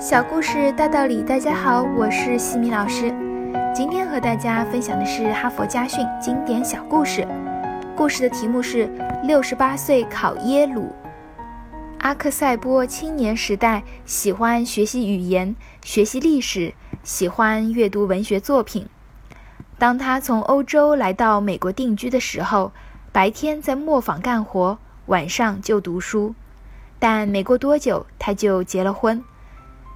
小故事大道理，大家好，我是西米老师。今天和大家分享的是哈佛家训经典小故事。故事的题目是《六十八岁考耶鲁》。阿克塞波青年时代喜欢学习语言、学习历史，喜欢阅读文学作品。当他从欧洲来到美国定居的时候，白天在磨坊干活，晚上就读书。但没过多久，他就结了婚。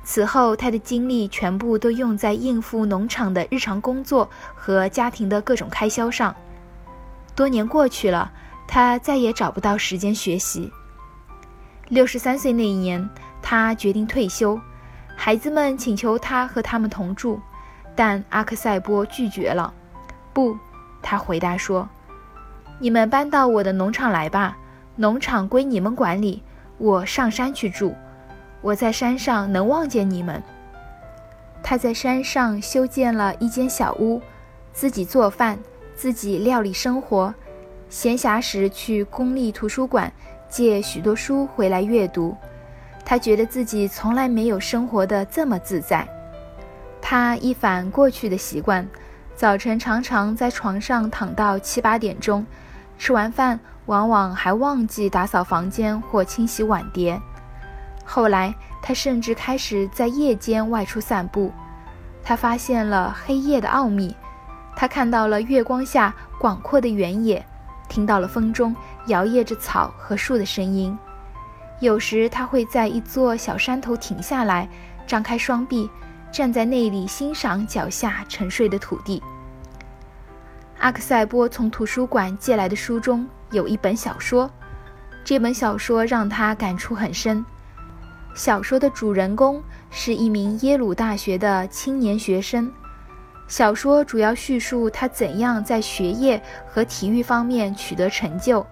此后，他的精力全部都用在应付农场的日常工作和家庭的各种开销上。多年过去了，他再也找不到时间学习。六十三岁那一年，他决定退休。孩子们请求他和他们同住，但阿克塞波拒绝了。不，他回答说：“你们搬到我的农场来吧，农场归你们管理，我上山去住。”我在山上能望见你们。他在山上修建了一间小屋，自己做饭，自己料理生活。闲暇时去公立图书馆借许多书回来阅读。他觉得自己从来没有生活的这么自在。他一反过去的习惯，早晨常常在床上躺到七八点钟，吃完饭往往还忘记打扫房间或清洗碗碟。后来，他甚至开始在夜间外出散步。他发现了黑夜的奥秘，他看到了月光下广阔的原野，听到了风中摇曳着草和树的声音。有时，他会在一座小山头停下来，张开双臂，站在那里欣赏脚下沉睡的土地。阿克塞波从图书馆借来的书中有一本小说，这本小说让他感触很深。小说的主人公是一名耶鲁大学的青年学生。小说主要叙述他怎样在学业和体育方面取得成就，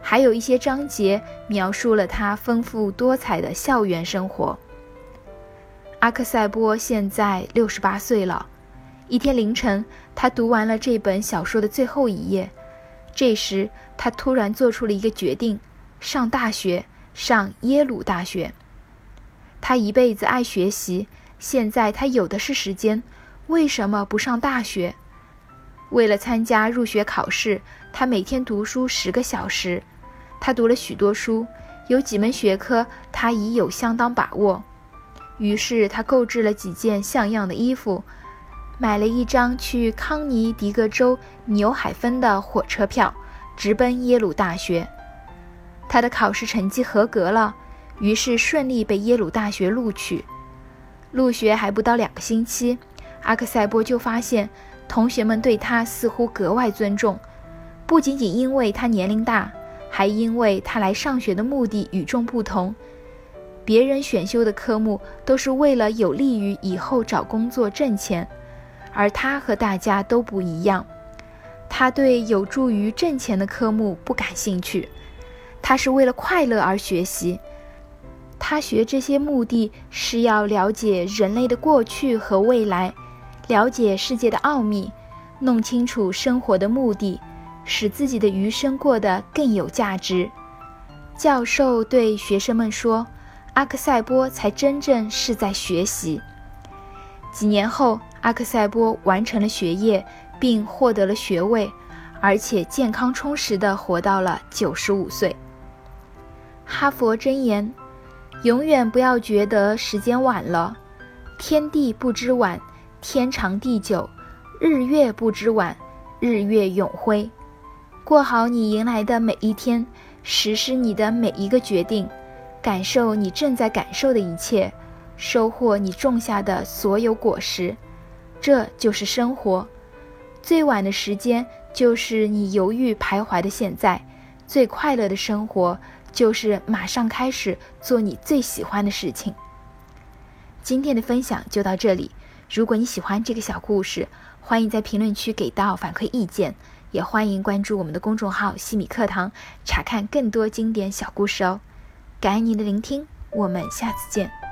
还有一些章节描述了他丰富多彩的校园生活。阿克塞波现在六十八岁了。一天凌晨，他读完了这本小说的最后一页，这时他突然做出了一个决定：上大学，上耶鲁大学。他一辈子爱学习，现在他有的是时间，为什么不上大学？为了参加入学考试，他每天读书十个小时。他读了许多书，有几门学科他已有相当把握。于是他购置了几件像样的衣服，买了一张去康尼狄格州纽海芬的火车票，直奔耶鲁大学。他的考试成绩合格了。于是顺利被耶鲁大学录取。入学还不到两个星期，阿克塞波就发现同学们对他似乎格外尊重，不仅仅因为他年龄大，还因为他来上学的目的与众不同。别人选修的科目都是为了有利于以后找工作挣钱，而他和大家都不一样。他对有助于挣钱的科目不感兴趣，他是为了快乐而学习。他学这些目的是要了解人类的过去和未来，了解世界的奥秘，弄清楚生活的目的，使自己的余生过得更有价值。教授对学生们说：“阿克塞波才真正是在学习。”几年后，阿克塞波完成了学业，并获得了学位，而且健康充实地活到了九十五岁。哈佛箴言。永远不要觉得时间晚了，天地不知晚，天长地久；日月不知晚，日月永辉。过好你迎来的每一天，实施你的每一个决定，感受你正在感受的一切，收获你种下的所有果实。这就是生活。最晚的时间就是你犹豫徘徊的现在，最快乐的生活。就是马上开始做你最喜欢的事情。今天的分享就到这里。如果你喜欢这个小故事，欢迎在评论区给到反馈意见，也欢迎关注我们的公众号“西米课堂”，查看更多经典小故事哦。感恩您的聆听，我们下次见。